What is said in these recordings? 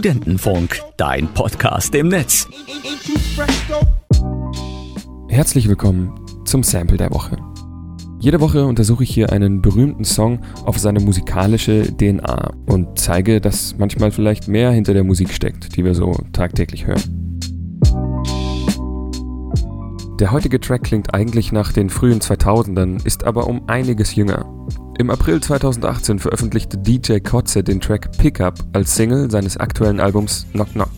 Studentenfunk, dein Podcast im Netz. Herzlich willkommen zum Sample der Woche. Jede Woche untersuche ich hier einen berühmten Song auf seine musikalische DNA und zeige, dass manchmal vielleicht mehr hinter der Musik steckt, die wir so tagtäglich hören. Der heutige Track klingt eigentlich nach den frühen 2000ern, ist aber um einiges jünger. Im April 2018 veröffentlichte DJ Kotze den Track Pickup als Single seines aktuellen Albums Knock Knock.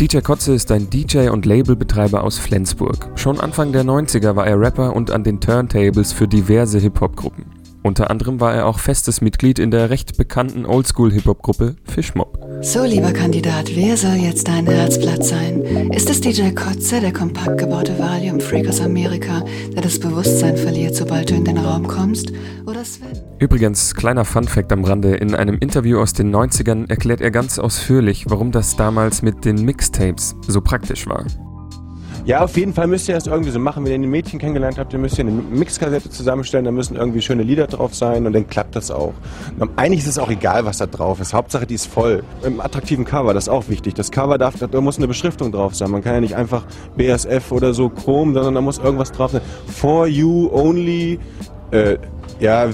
DJ Kotze ist ein DJ und Labelbetreiber aus Flensburg. Schon Anfang der 90er war er Rapper und an den Turntables für diverse Hip-Hop-Gruppen. Unter anderem war er auch festes Mitglied in der recht bekannten Oldschool-Hip-Hop-Gruppe Fishmob. So, lieber Kandidat, wer soll jetzt dein Herzblatt sein? Ist es DJ Kotze, der kompakt gebaute Valium-Freak aus Amerika, der das Bewusstsein verliert, sobald du in den Raum kommst? Oder Sven? Übrigens, kleiner Funfact am Rande, in einem Interview aus den 90ern erklärt er ganz ausführlich, warum das damals mit den Mixtapes so praktisch war. Ja, auf jeden Fall müsst ihr das irgendwie so machen. Wenn ihr ein Mädchen kennengelernt habt, ihr müsst ihr eine Mixkassette zusammenstellen, da müssen irgendwie schöne Lieder drauf sein und dann klappt das auch. Und eigentlich ist es auch egal, was da drauf ist. Hauptsache, die ist voll. Im attraktiven Cover, das ist auch wichtig. Das Cover darf, da muss eine Beschriftung drauf sein. Man kann ja nicht einfach BSF oder so Chrom, sondern da muss irgendwas drauf sein. For you only, äh, ja,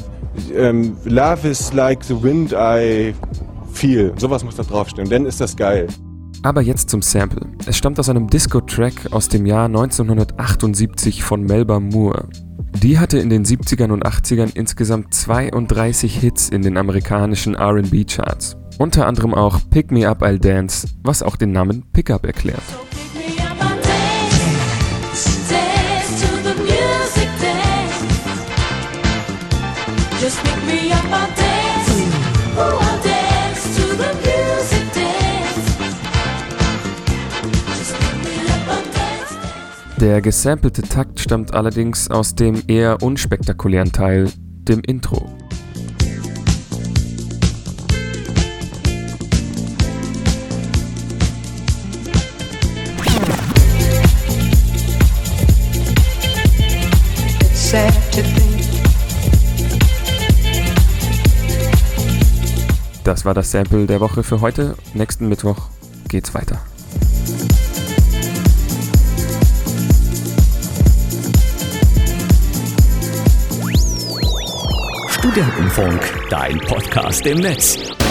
ähm, love is like the wind I feel. Sowas muss da draufstehen. Dann ist das geil. Aber jetzt zum Sample. Es stammt aus einem Disco-Track aus dem Jahr 1978 von Melba Moore. Die hatte in den 70ern und 80ern insgesamt 32 Hits in den amerikanischen RB-Charts. Unter anderem auch Pick Me Up I'll Dance, was auch den Namen Pickup erklärt. Just pick me up, I'll dance. Ooh, I'll dance. Der gesampelte Takt stammt allerdings aus dem eher unspektakulären Teil, dem Intro. Das war das Sample der Woche für heute. Nächsten Mittwoch geht's weiter. Studentenfunk, dein Podcast im Netz.